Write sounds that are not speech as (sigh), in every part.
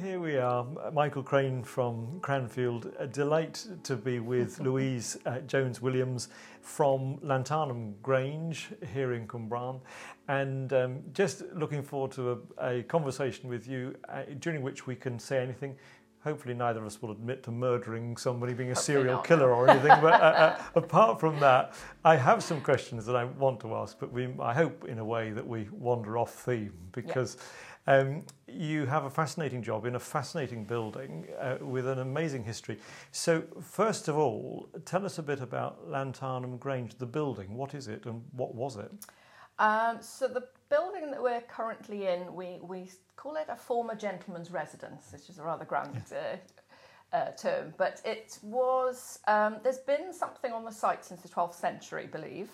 here we are, Michael Crane from Cranfield. A delight to be with (laughs) Louise uh, Jones Williams from Llantarnam Grange here in Cwmbran, and um, just looking forward to a, a conversation with you uh, during which we can say anything. Hopefully, neither of us will admit to murdering somebody, being a Hopefully serial not. killer or anything. but uh, uh, (laughs) apart from that, I have some questions that I want to ask, but we, I hope in a way that we wander off theme because. Yeah um, you have a fascinating job in a fascinating building uh, with an amazing history. So, first of all, tell us a bit about Llantarnam Grange, the building. What is it and what was it? Um, so, the building that we're currently in, we, we call it a former gentleman's residence, which is a rather grand uh, uh, term, but it was, um, there's been something on the site since the 12th century, I believe.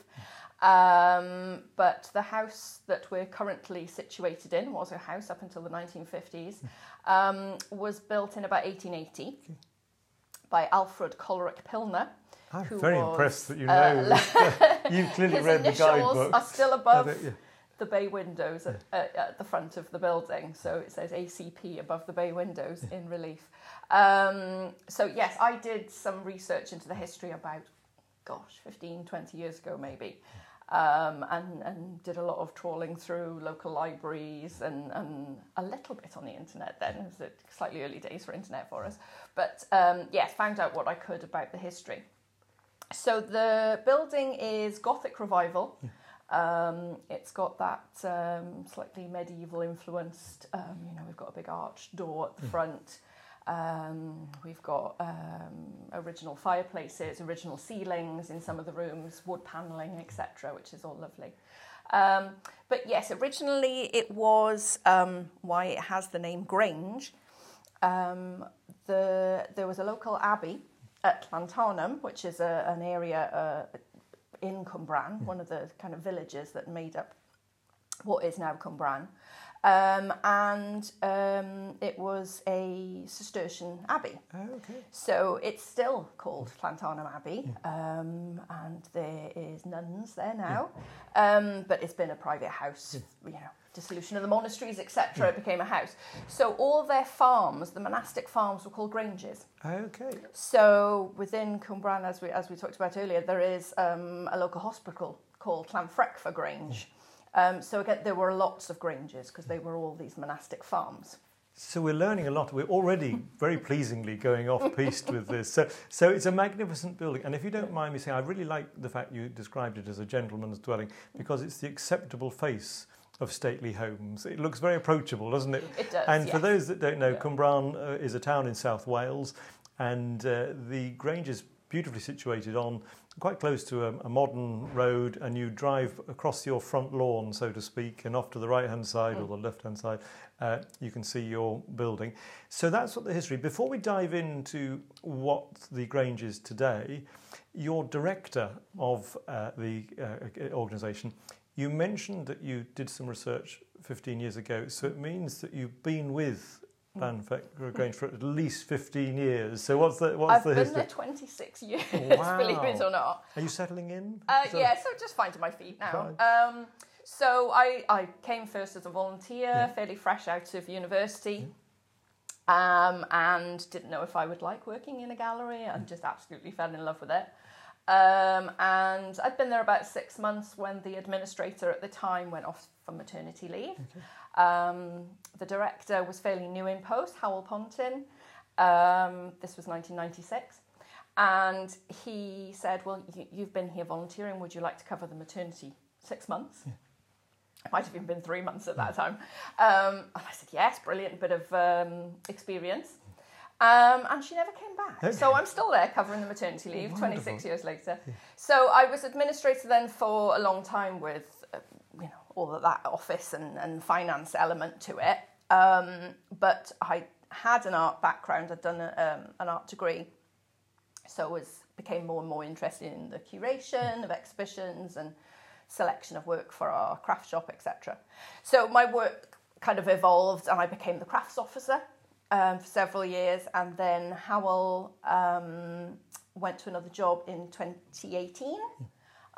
Um, but the house that we're currently situated in was a house up until the 1950s, um, was built in about 1880 okay. by Alfred Coleridge Pilner. I'm very was, impressed that you uh, know. Uh, (laughs) You've clearly read the guidebook. are still above. The bay windows at, at, the front of the building. So it says ACP above the bay windows yeah. in relief. Um, so, yes, I did some research into the history about, gosh, 15, 20 years ago maybe um, and, and did a lot of trawling through local libraries and, and a little bit on the internet then. It was slightly early days for internet for us. But um, yes, found out what I could about the history. So the building is Gothic Revival. Um, it's got that um, slightly medieval influenced, um, you know, we've got a big arched door at the front. Um, we've got um, original fireplaces, original ceilings in some of the rooms, wood panelling, etc., which is all lovely. Um, but yes, originally it was um, why it has the name Grange. Um, the, there was a local abbey at Llantarnam, which is a, an area uh, in Cwmbran, mm. one of the kind of villages that made up what is now Cwmbran. Um, and um, it was a Cistercian abbey. Oh, okay. So it's still called Llantarnam Abbey, yeah. um, and there is nuns there now. Yeah. Um, but it's been a private house, yeah. you know, dissolution of the monasteries, etc. It became a house. So all their farms, the monastic farms, were called granges. Okay. So within Cwmbran, as we as we talked about earlier, there is um, a local hospital called Llanfrechfa Grange. Um, so again, there were lots of granges because they were all these monastic farms. So we're learning a lot. We're already very (laughs) pleasingly going off piste with this. So, so it's a magnificent building. And if you don't mind me saying, I really like the fact you described it as a gentleman's dwelling because it's the acceptable face of stately homes. It looks very approachable, doesn't it? It does. And yes. for those that don't know, yeah. Cwmbran uh, is a town in South Wales, and uh, the Grange is beautifully situated on quite close to a, a, modern road, and you drive across your front lawn, so to speak, and off to the right hand side mm. or the left hand side, uh, you can see your building. So that's what the history. Before we dive into what the Grange is today, your director of uh, the uh, organisation, you mentioned that you did some research 15 years ago, so it means that you've been with Llanfrechfa Grange for at least 15 years. So what's the what's I've the history? I've been there 26 (laughs) years, wow. believe it or not. Are you settling in? Uh, yeah, so just finding my feet now. Um, so I, I came first as a volunteer, yeah. fairly fresh out of university. Yeah. Um, and didn't know if I would like working in a gallery and just absolutely fell in love with it. Um, and I'd been there about six months when the administrator at the time went off for maternity leave. Okay. Um, the director was fairly new in post, Howell Pontin. Um, this was 1996. And he said, Well, you, have been here volunteering. Would you like to cover the maternity six months? Yeah. Might have even been three months at that time. Um, and I said, Yes, brilliant bit of um, experience. Um, and she never came back. Okay. So I'm still there covering the maternity leave oh, 26 years later. Yeah. So I was administrator then for a long time with, all of that office and, and finance element to it. Um, but I had an art background. I'd done a, um, an art degree, so was became more and more interested in the curation of exhibitions and selection of work for our craft shop, etc. So my work kind of evolved, and I became the crafts officer um, for several years, and then Howell um, went to another job in 2018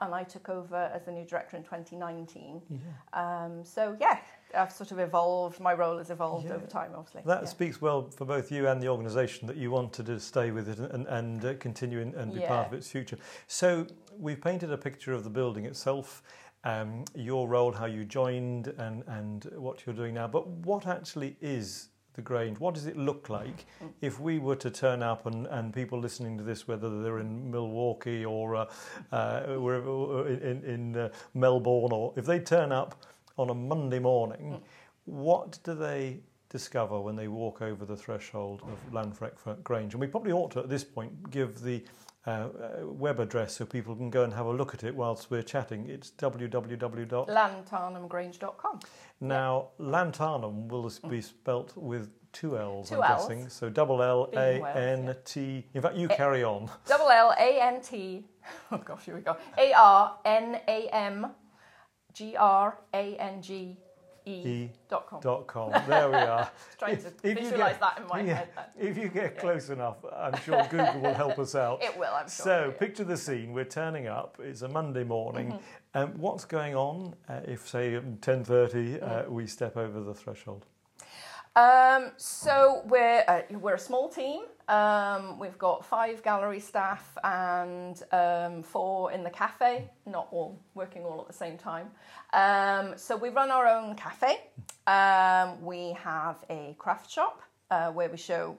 and I took over as the new director in 2019. Yeah. Um, so yeah, I've sort of evolved. My role has evolved Yeah. over time, obviously. That yeah. speaks well for both you and the organisation that you wanted to stay with it and, and uh, continue in, and be part of its future. So we've painted a picture of the building itself, um, your role, how you joined, and, and what you're doing now. But what actually is the Grange? What does it look like if we were to turn up and, and people listening to this, whether they're in Milwaukee or uh, uh, wherever uh, in, in uh, Melbourne, or if they turn up on a Monday morning, what do they discover when they walk over the threshold of Lanfreck Grange? And we probably ought to, at this point, give the uh, uh, web address so people can go and have a look at it whilst we're chatting. It's www. Llantarnamgrange.com. Now, Llantarnam will be spelt with two L's, Two I'm Ls. guessing. So double L A N T. In fact, you carry on. Double L A N T. (laughs) Oh gosh, here we go. A R N A M G R A N G E E dot com. There we are. (laughs) Trying to If get- that in my yeah, head. Then. If you get close enough, I'm sure Google will help us out. (laughs) It will, I'm sure. So, yeah. picture the scene. We're turning up. It's a Monday morning. Mm-hmm. Um, what's going on uh, if, say, at 10.30 uh, Mm. we step over the threshold? Um, so we're uh, we're a small team. Um, we've got five gallery staff and um, four in the cafe. Not all working all at the same time. Um, so we run our own cafe. Um, we have a craft shop uh, where we show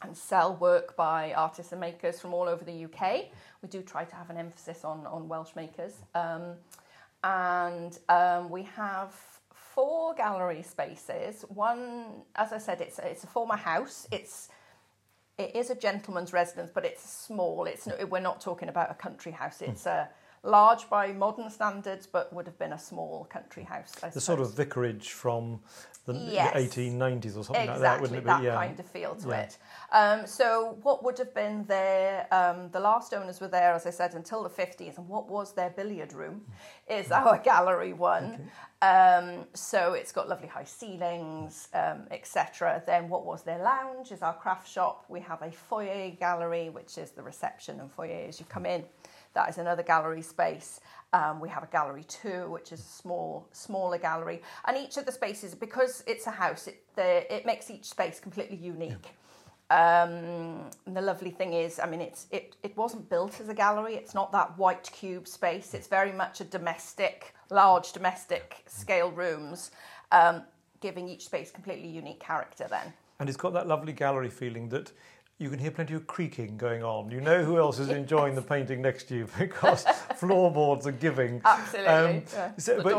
and sell work by artists and makers from all over the UK. We do try to have an emphasis on, on Welsh makers. Um, and we have four gallery spaces. One, as I said, it's, it's a former house. It's it is a gentleman's residence, but it's small. It's we're not talking about a country house. It's a large by modern standards, but would have been a small country house. I The sort of vicarage from the Yes. 1890s or something exactly like that, wouldn't it be? Yeah. kind of feel to Yeah. it. Um, so what would have been their um, the last owners were there, as I said, until the fifties, and what was their billiard room is our gallery one. Um, so it's got lovely high ceilings, um, etc. Then what was their lounge is our craft shop. We have a foyer gallery, which is the reception and foyer as you come in. That is another gallery space. Um, we have a gallery two, which is a small, smaller gallery, and each of the spaces, because it's a house, it the, it makes each space completely unique. Um, and the lovely thing is, I mean, it's it it wasn't built as a gallery. It's not that white cube space. It's very much a domestic, large domestic scale rooms, um, giving each space completely unique character. Then. And it's got that lovely gallery feeling that you can hear plenty of creaking going on. You know who else is enjoying the painting next to you (laughs) because floorboards are giving. Absolutely. yeah. the but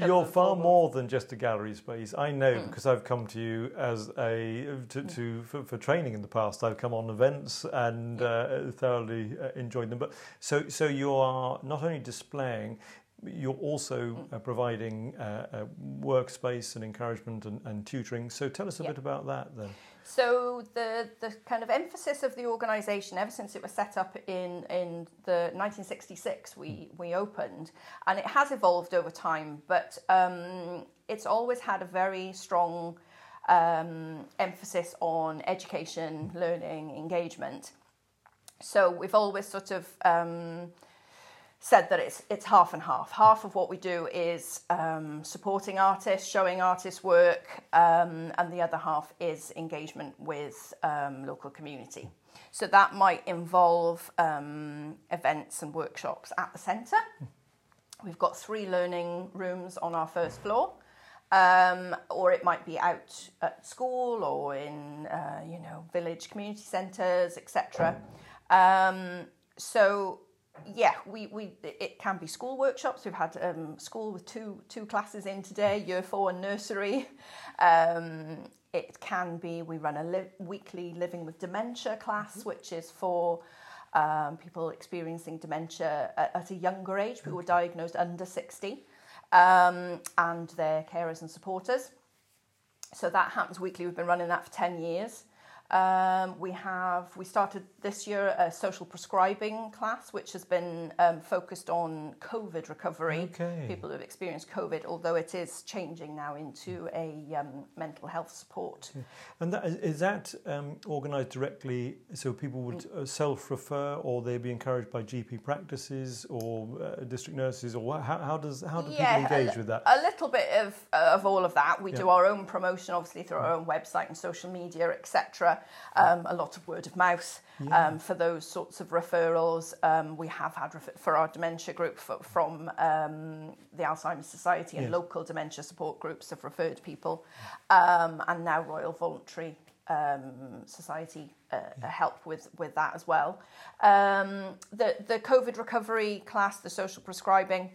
you, are far more than just a gallery space. I know Mm. because I've come to you as a to, to for, for training in the past. I've come on events and uh, thoroughly uh, enjoyed them. But so so you are not only displaying. You're also Mm. uh, providing uh, uh, workspace and encouragement and, and tutoring. So tell us a Yeah. bit about that then. So the the kind of emphasis of the organisation, ever since it was set up in in the 1966, we we opened, and it has evolved over time. But um, it's always had a very strong um, emphasis on education, learning, engagement. So we've always sort of um, said that it's it's half and half. Half of what we do is um, supporting artists, showing artists work, um, and the other half is engagement with um, local community. So that might involve um, events and workshops at the centre. We've got three learning rooms on our first floor. Um, or it might be out at school or in uh, you know village community centres, etc. Um, so yeah, we, we it can be school workshops. We've had um, school with two two classes in today, year four and nursery. Um, it can be we run a li- weekly living with dementia class, which is for um, people experiencing dementia at, at a younger age, people diagnosed under sixty, um, and their carers and supporters. So that happens weekly. We've been running that for ten years. Um, we have we started this year a social prescribing class, which has been um, focused on COVID recovery. Okay. People who have experienced COVID, although it is changing now into a um, mental health support. And that, is that um, organised directly so people would uh, self-refer, or they'd be encouraged by GP practices or uh, district nurses, or what, how, how does how do Yeah, people engage a, with that? A little bit of of all of that. We Yeah. do our own promotion, obviously through our own website and social media, etc. Um, a lot of word of mouth um, for those sorts of referrals. Um, we have had refer- for our dementia group for, from um, the Alzheimer's Society and Yes. local dementia support groups have referred people, um, and now Royal Voluntary um, Society uh, help with with that as well. Um, the the COVID recovery class, the social prescribing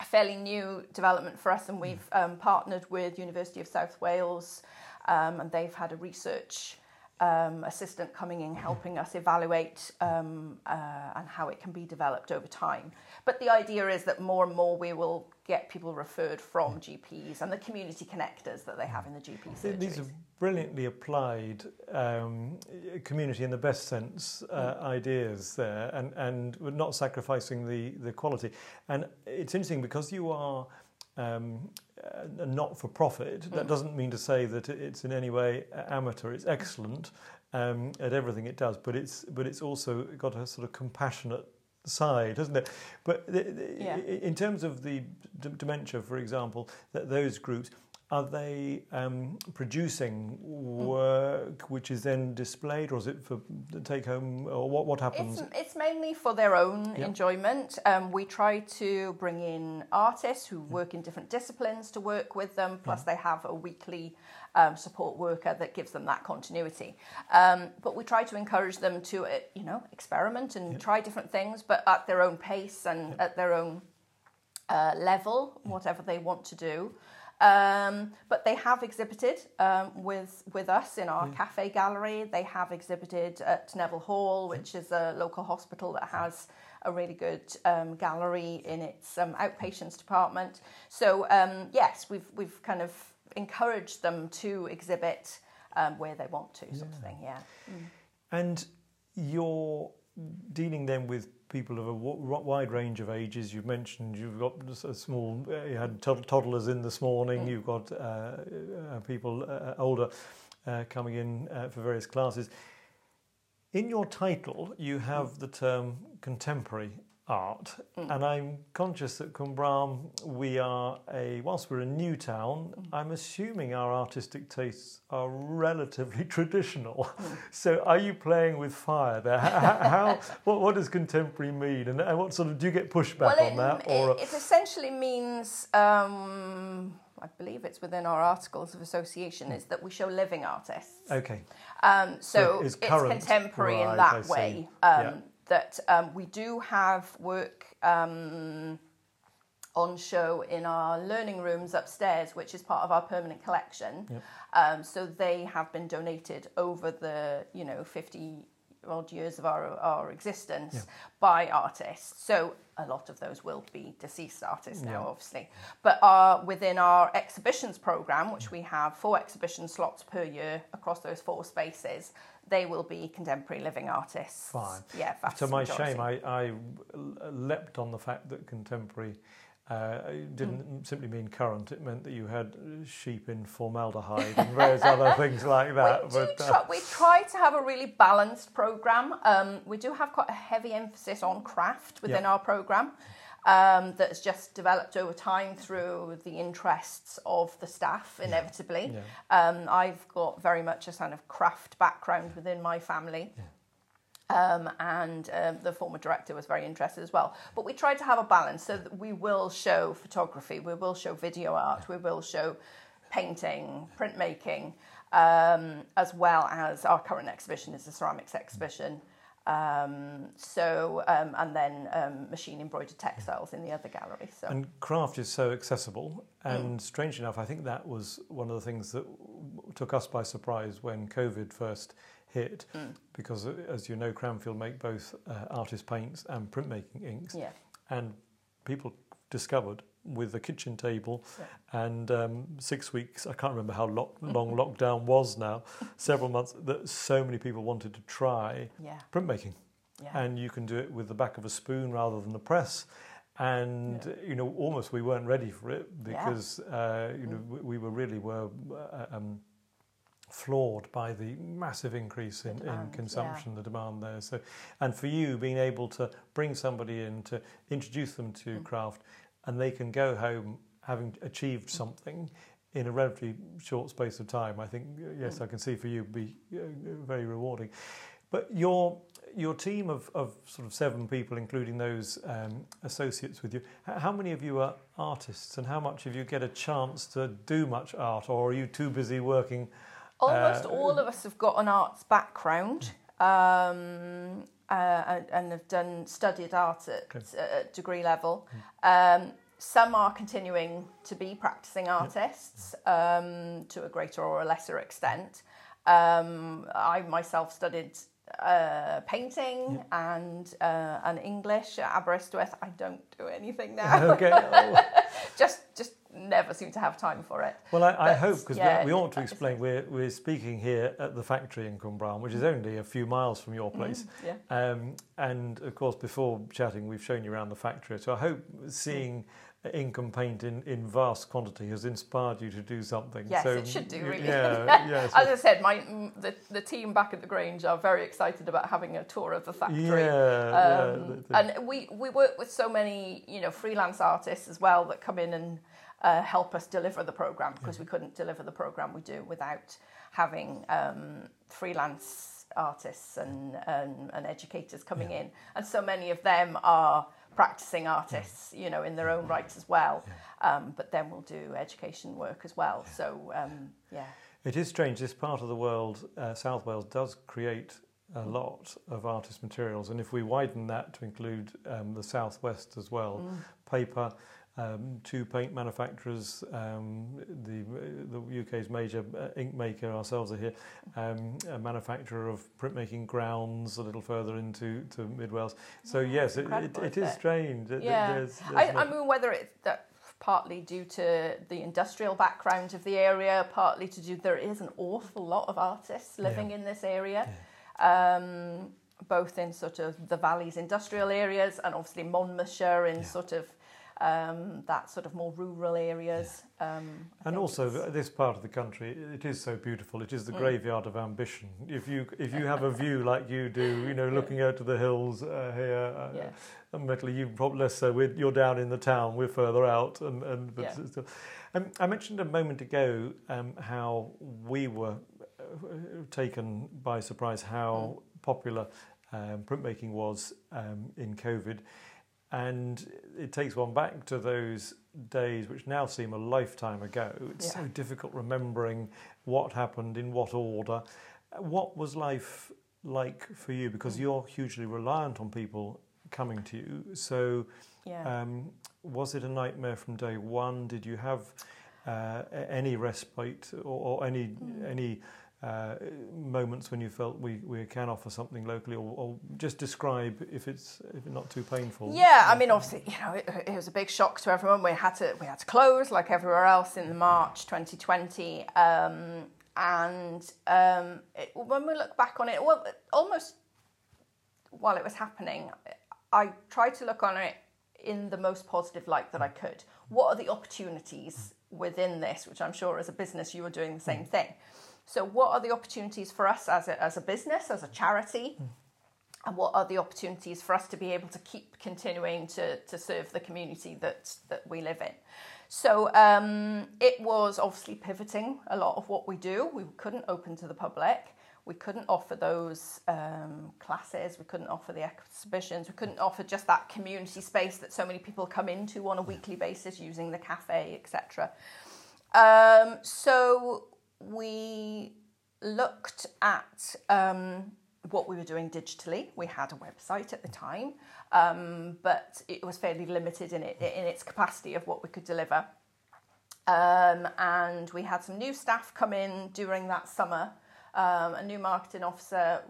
a fairly new development for us, and we've um, partnered with University of South Wales, um, and they've had a research um, assistant coming in helping us evaluate um, uh, and how it can be developed over time. But the idea is that more and more we will get people referred from GPs and the community connectors that they have in the GP Th- These are brilliantly applied um, community in the best sense uh, ideas there, and and we're not sacrificing the the quality. And it's interesting because you are. Um, a not for profit. That doesn't mean to say that it's in any way amateur. It's excellent um, at everything it does, but it's but it's also got a sort of compassionate side, hasn't it? But the, the, Yeah. in terms of the d- dementia, for example, that those groups are they um, producing work which is then displayed, or is it for the take home, or what what happens? It's, it's mainly for their own Yeah. enjoyment. Um, we try to bring in artists who work in different disciplines to work with them, plus they have a weekly um, support worker that gives them that continuity. Um, but we try to encourage them to, uh, you know, experiment and try different things, but at their own pace and at their own uh, level, whatever they want to do. Um, but they have exhibited um, with with us in our cafe gallery. They have exhibited at Nevill Hall, which is a local hospital that has a really good um, gallery in its um, outpatients department. So um, yes, we've we've kind of encouraged them to exhibit um, where they want to, sort of thing. Yeah. And you're dealing then with people of a w- wide range of ages. You've mentioned you've got a small, uh, you had toddlers in this morning, you've got uh, uh, people uh, older uh, coming in uh, for various classes. In your title, you have the term contemporary art, mm. and I'm conscious that Cwmbran, we are a, whilst we're a new town, mm. I'm assuming our artistic tastes are relatively (laughs) traditional. Mm. So, are you playing with fire there? How, what, what does contemporary mean, and, what sort of do you get pushback well, on that, it, or it, it essentially means, um, I believe it's within our articles of association, is that we show living artists. okay, Um, so So it's it's, contemporary right, in that way. Yeah. Um, That um, we do have work um, on show in our learning rooms upstairs, which is part of our permanent collection. Um, so they have been donated over the you know fifty odd years of our our existence by artists. So a lot of those will be deceased artists now, Yeah. obviously. But our, within our exhibitions program, which we have four exhibition slots per year across those four spaces, they will be contemporary living artists. Fine. Yeah, to my majority. shame, I, I leapt on the fact that contemporary uh, didn't Hmm. simply mean current. It meant that you had sheep in formaldehyde and various other (laughs) things like that. we, but uh, try, we try to have a really balanced program. Um, we do have quite a heavy emphasis on craft within our program. Um, that's just developed over time through the interests of the staff, inevitably. Yeah. Um, I've got very much a kind of craft background within my family. Um, and um, the former director was very interested as well. But we tried to have a balance so that we will show photography, we will show video art, we will show painting, printmaking, um, as well as our current exhibition is a ceramics exhibition. Um, so, um, and then um, machine embroidered textiles in the other gallery. So, And craft is so accessible, Mm. and strange enough, I think that was one of the things that took us by surprise when COVID first hit, Mm. because uh, as you know, Cranfield make both uh, artist paints and printmaking inks, yeah. and people discovered with a kitchen table, yeah. and um, six weeks. I can't remember how lo- (laughs) long lockdown was now. Several months that so many people wanted to try yeah. printmaking, yeah. and you can do it with the back of a spoon rather than the press. And you know, almost we weren't ready for it because uh, you know we, we, were really were. Uh, um, floored by the massive increase in, demand, in consumption, yeah. the demand there. So, and for you being able to bring somebody in to introduce them to mm. craft, and they can go home having achieved something in a relatively short space of time. I think yes, mm. I can see for you be very rewarding. But your your team of, of sort of seven people, including those um, associates with you, how many of you are artists, and how much of you get a chance to do much art, or are you too busy working? Almost uh, all of us have got an arts background um, uh, and have done studied art at, okay. at degree level. Um, some are continuing to be practicing artists um, to a greater or a lesser extent. Um, I myself studied uh, painting yeah. and uh, and English at Aberystwyth. I don't do anything now. (laughs) okay. Oh. (laughs) just just never seem to have time for it. Well, I, I hope because yeah, we, we, ought to explain we're we're speaking here at the factory in Cwmbran, which is only a few miles from your place. Mm, yeah. Um, and of course, before chatting, we've shown you around the factory. So I hope seeing. Mm ink and paint in, in vast quantity has inspired you to do something. Yes, so, it should do really. Yeah. (laughs) As I said, my the, the team back at the Grange are very excited about having a tour of the factory. Yeah, um, yeah and we we work with so many you know freelance artists as well that come in and uh, help us deliver the program because yeah. we couldn't deliver the program we do without having um, freelance artists and, and, and educators coming in, and so many of them are practicing artists, you know, in their own right as well. Um, but then we'll do education work as well. So um, yeah. It is strange. This part of the world, uh, South Wales, does create a mm. lot of artist materials, and if we widen that to include um, the southwest as well, mm. paper, um, two paint manufacturers, um, the, the UK's major uh, ink maker, ourselves are here, um, a manufacturer of printmaking grounds a little further into to Mid Wales. So yeah, yes, it, it, it is strange. Yeah, there's, there's I, I, mean whether it's that partly due to the industrial background of the area, partly to do there is an awful lot of artists living yeah. in this area. Yeah. Um, both in sort of the valley's industrial areas and obviously Monmouthshire in sort of um, that sort of more rural areas. Um, and also, this part of the country, it is so beautiful. It is the mm. graveyard of ambition. If you if you have a view like you do, you know, (laughs) looking out to the hills uh, here, uh, yeah. admittedly, you probably less so. you're down in the town. We're further out, and and but yeah. still. Um, I mentioned a moment ago um, how we were uh, taken by surprise how mm. popular um, printmaking was um, in COVID. And it takes one back to those days which now seem a lifetime ago. It's yeah. so difficult remembering what happened in what order. What was life like for you? Because mm. you're hugely reliant on people coming to you. So, yeah. um, was it a nightmare from day one? Did you have uh, any respite or, or any mm. any uh, moments when you felt we, we can offer something locally, or, or, just describe if it's if it's not too painful. Yeah, I mean, obviously, you know, it, it, was a big shock to everyone. We had to we had to close like everywhere else in March 2020, um, and um, it, when we look back on it, well, almost while it was happening, I tried to look on it in the most positive light that I could. What are the opportunities within this? Which I'm sure as a business you were doing the same thing. So, what are the opportunities for us as a, as a business, as a charity? Mm. And what are the opportunities for us to be able to keep continuing to, to serve the community that, that we live in? So um, it was obviously pivoting a lot of what we do. We couldn't open to the public. We couldn't offer those um, classes. We couldn't offer the exhibitions. We couldn't offer just that community space that so many people come into on a weekly basis using the cafe, etc. Um, so we looked at um, what we were doing digitally. We had a website at the time, um, but it was fairly limited in, it, in its capacity of what we could deliver. Um, and we had some new staff come in during that summer, um, a new marketing officer,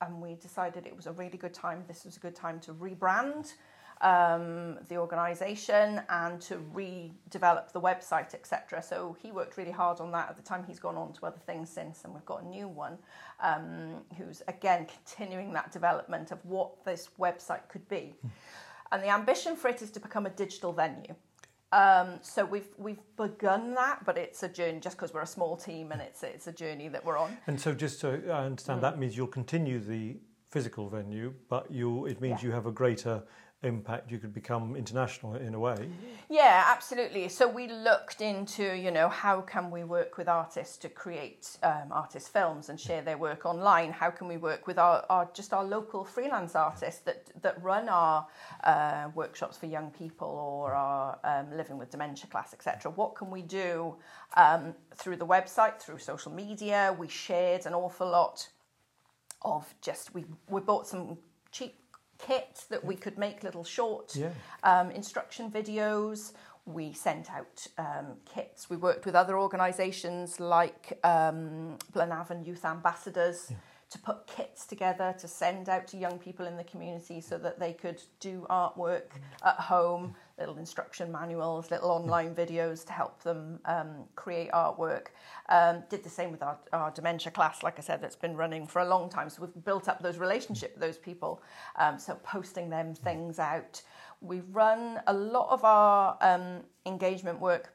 and we decided it was a really good time. This was a good time to rebrand um, the organisation and to redevelop the website, etc. So he worked really hard on that at the time. He's gone on to other things since, and we've got a new one um, who's again continuing that development of what this website could be. Mm. And the ambition for it is to become a digital venue. Um, so we've we've begun that, but it's a journey just because we're a small team and it's it's a journey that we're on. And so, just so I understand, mm. that means you'll continue the physical venue, but you it means yeah. you have a greater impact you could become international in a way. Yeah absolutely. So we looked into you know how can we work with artists to create um, artist films and share their work online? How can we work with our, our just our local freelance artists that that run our uh, workshops for young people or our um, living with dementia class etc what can we do um, through the website through social media? We shared an awful lot of just we we bought some cheap kit that we could make little short yeah. um, instruction videos. We sent out um, kits. We worked with other organisations like um, Youth Ambassadors. Yeah to put kits together to send out to young people in the community so that they could do artwork at home, little instruction manuals, little online videos to help them um, create artwork. Um, did the same with our, our, dementia class, like I said, that's been running for a long time. So we've built up those relationships with those people. Um, so posting them things out. We run a lot of our um, engagement work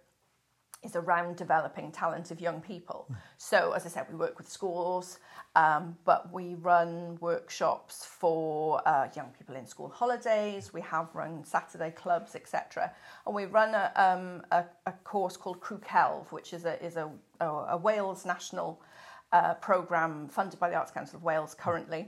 is around developing talent of young people. So, as I said, we work with schools, um, but we run workshops for uh, young people in school holidays. We have run Saturday clubs, etc. And we run a, um, a, a, course called Criw Celf, which is a, is a, a Wales national uh, programme funded by the Arts Council of Wales currently.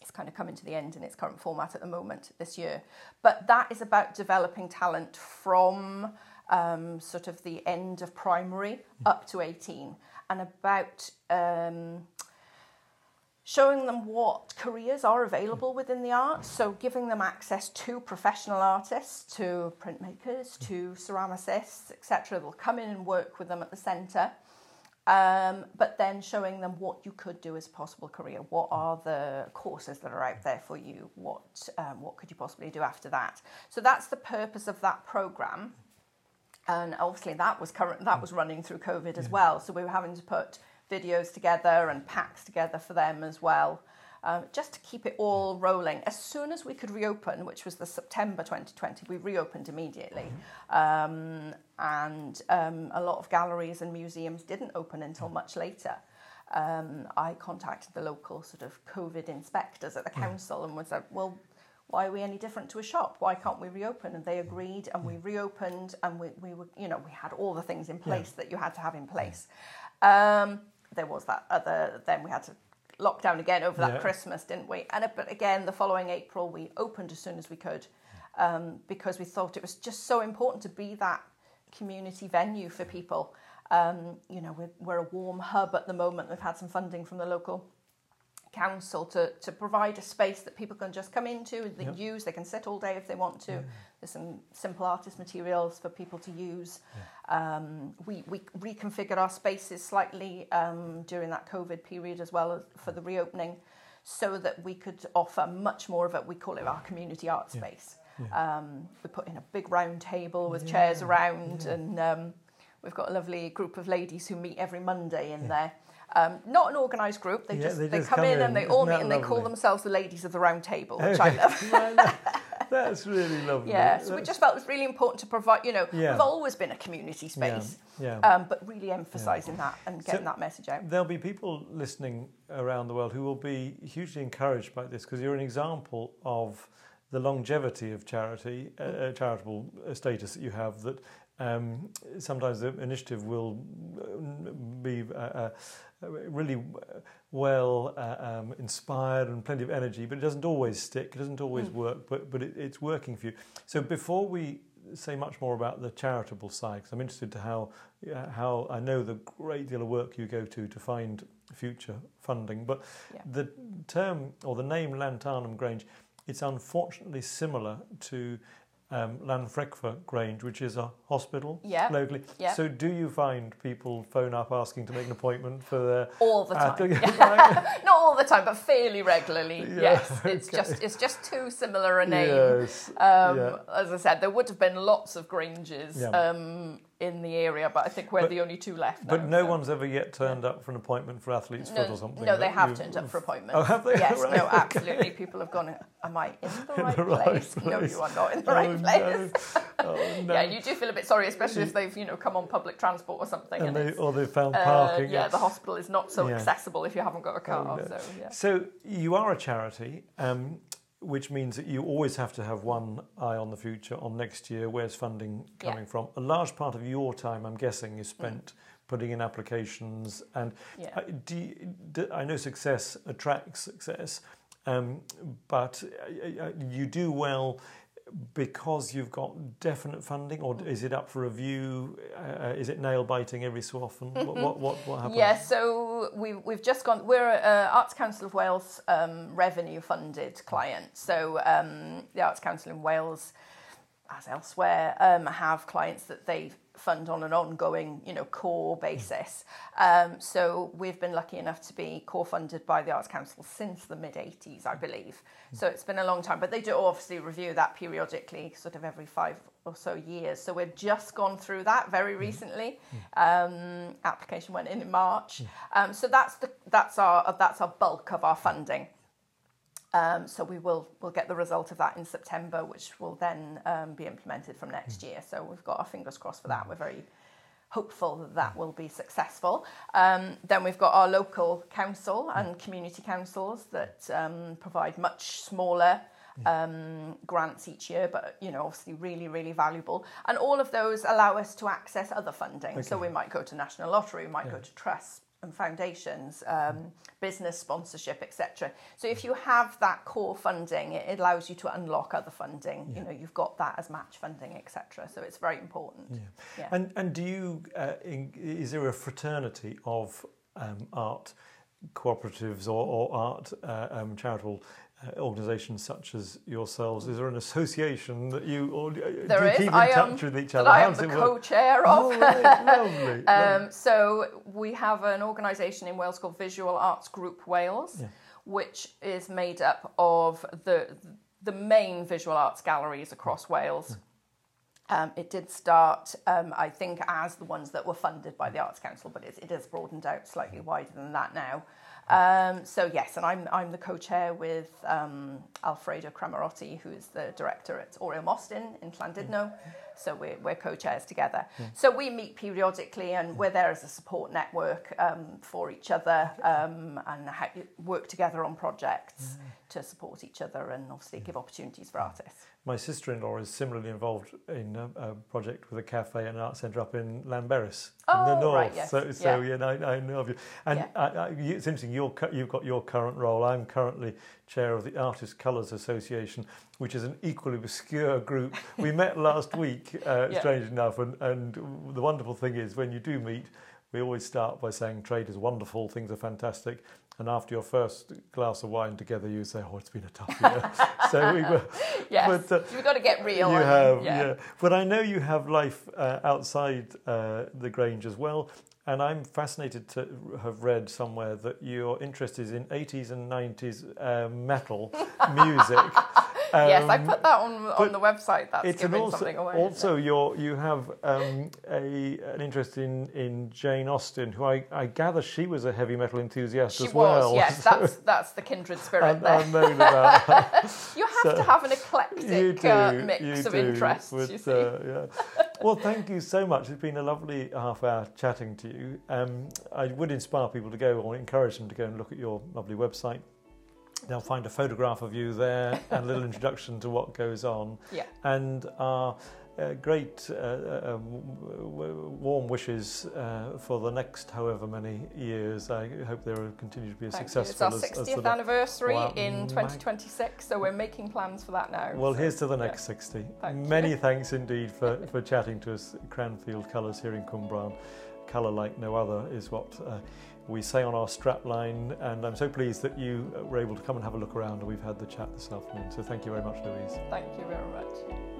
It's kind of coming to the end in its current format at the moment this year. But that is about developing talent from um, sort of the end of primary up to 18 and about um, showing them what careers are available within the arts. So giving them access to professional artists, to printmakers, to ceramicists, etc. They'll come in and work with them at the centre. Um, but then showing them what you could do as a possible career. What are the courses that are out there for you? What um, what could you possibly do after that? So that's the purpose of that program and obviously that was current that was running through covid as yeah. well. So we were having to put videos together and packs together for them as well um, just to keep it all rolling. As soon as we could reopen which was the september 2020 we reopened immediately. Mm-hmm. um, and um, a lot of galleries and museums didn't open until much later. Um, I contacted the local sort of COVID inspectors at the council and was like, well, why are we any different to a shop? Why can't we reopen? And they agreed, and we reopened, and we, we were, you know, we had all the things in place yeah. that you had to have in place. Um, there was that other, then we had to lock down again over that yeah. Christmas, didn't we? And but again, the following April, we opened as soon as we could um, because we thought it was just so important to be that community venue for people. Um, you know, we're, we're a warm hub at the moment. We've had some funding from the local council to, to provide a space that people can just come into, they yep. use, they can sit all day if they want to. Yeah. There's some simple artist materials for people to use. Yeah. Um, we, we reconfigured our spaces slightly um, during that COVID period as well as for the reopening so that we could offer much more of it. We call it our community art space. Yeah. Um, we put in a big round table with chairs around and um, we've got a lovely group of ladies who meet every Monday in there. Um, not an organised group. They yeah, just they, they just come, come in, and they all meet and they call themselves the ladies of the round table, which I love. (laughs) That's really (laughs) lovely. Yeah, so That's... we just felt it was really important to provide. You know, yeah. we've always been a community space, yeah, yeah. Um, but really emphasising that and getting so that message out. There'll be people listening around the world who will be hugely encouraged by this because you're an example of the longevity of charity, uh, uh charitable status that you have. That um, sometimes the initiative will uh, be. Uh, uh, really well uh, um, inspired and plenty of energy, but it doesn't always stick. It doesn't always mm. work, but but it, it's working for you. So before we say much more about the charitable side, because I'm interested to how uh, how I know the great deal of work you go to to find future funding, but yeah. the term or the name Llantarnam Grange, it's unfortunately similar to um, Llanfrechfa Grange, which is a hospital Yeah. locally. Yeah. So do you find people phone up asking to make an appointment for their all the time. (laughs) (laughs) Not all the time, but fairly regularly. Yeah, yes, it's okay. just it's just too similar a name. Yes. Um, yeah. As I said, there would have been lots of Granges Yeah. um, in the area, but I think we're But- the only two left. But now, no so- one's ever yet turned up for an appointment for athlete's foot or something. no, they have turned up for appointments. Oh, have they? Yes, Right, no, okay. absolutely. People have gone. Am I in the right the right place? No, you are not in the Oh, right no. place. Oh, no. (laughs) Yeah, you do feel a bit sorry, especially if they've you know come on public transport or something. and And, they, or they've found uh, parking. yeah, the hospital is not so Yeah. accessible if you haven't got a car. Oh, no. So yeah. So you are a charity, um, which means that you always have to have one eye on the future, on next year. Where's funding Yeah. coming from? A large part of your time, I'm guessing, is spent putting in applications. And Yeah. uh, do you, do, I know success attracts success, um, but uh, uh, you do well. Because you've got definite funding, or is it up for review? Uh, is it nail biting every so often? what, what, what, what happens? Yeah, so we, we've just gone, we're a Arts Council of Wales um, revenue funded client. So um, the Arts Council in Wales, as elsewhere, um, have clients that they fund on an ongoing, you know, core basis. Um, so we've been lucky enough to be core funded by the Arts Council since the mid 80s, I believe. So it's been a long time, but they do obviously review that periodically, sort of every five or so years. So we've just gone through that very recently. Um, application went in in March. Um, so that's the that's our that's our bulk of our funding. Um, so we will we'll get the result of that in September, which will then um, be implemented from next year. So we've got our fingers crossed for that. We're very hopeful that that will be successful. Um, then we've got our local council and community councils that um, provide much smaller um, grants each year, but you know, obviously really, really valuable. And all of those allow us to access other funding. So we might go to National Lottery, we might go to trusts and foundations, um, business sponsorship, etc. So if you have that core funding, it allows you to unlock other funding. You know, you've got that as match funding, etc. So it's very important. Yeah. Yeah. And and do you uh, in, is there a fraternity of um, art cooperatives or, or art uh, um, charitable organisations such as yourselves? Is there an association that you or do you There is. keep in I touch am, with each other? I am the co-chair of. Oh, right, lovely. (laughs) Um, so we have an organisation in Wales called Visual Arts Group Wales, Yeah. which is made up of the the main visual arts galleries across Wales. Um, it did start, um, I think, as the ones that were funded by the Arts Council, but it, it has broadened out slightly wider than that now. Um, so yes, and I'm I'm the co-chair with um, Alfredo Cramerotti, who is the director at Oriel Mostyn in Llandudno. So we're, we're co-chairs together. So we meet periodically, and we're there as a support network um, for each other, um, and ha- work together on projects to support each other, and obviously give opportunities for artists. My sister-in-law is similarly involved in a, a project with a cafe and an art centre up in Llanberis in the Oh, north. right, yes, So, so yeah. yeah, I, I know of you. And Yeah. I, I, it's interesting. You're, you've got your current role. I'm currently chair of the Artist Colours Association, which is an equally obscure group. We met last week, uh, (laughs) Yeah. strange enough, and, and the wonderful thing is when you do meet. We always start by saying trade is wonderful, things are fantastic, and after your first glass of wine together, you say, "Oh, it's been a tough year." (laughs) so we were, Yes, But, uh, we've got to get real. you have, yeah. But I know you have life uh, outside uh, the Grange as well. And I'm fascinated to have read somewhere that your interest is in 80s and 90s uh, metal (laughs) music. yes, I Um, put that on on the website. That's it's giving also, something away. also you're, you have um, a, an interest in, in Jane Austen, who I, I gather she was a heavy metal enthusiast She as was, well. yes. (laughs) So That's that's the kindred spirit there. About (laughs) you have so- to have an eclectic do, uh, mix of interests. but, you see. uh, yeah. Well, thank you so much. It's been a lovely half hour chatting to you. Um, I would inspire people to go or encourage them to go and look at your lovely website. They'll find a photograph of you there and a little (laughs) introduction to what goes on. Yeah. And our uh, great uh, uh, w- warm wishes uh, for the next however many years. I hope they will continue to be as Thank you. successful It's our as, as 60th the anniversary Wow, in 2026, so we're making plans for that now. Well, so, here's to the yeah. next 60. Thank Many you. thanks indeed for, for chatting to us. Cranfield Colours here in Cwmbran. Colour like no other is what uh, we say on our strapline. And I'm so pleased that you were able to come and have a look around and we've had the chat this afternoon. So thank you very much, Louise. Thank you very much.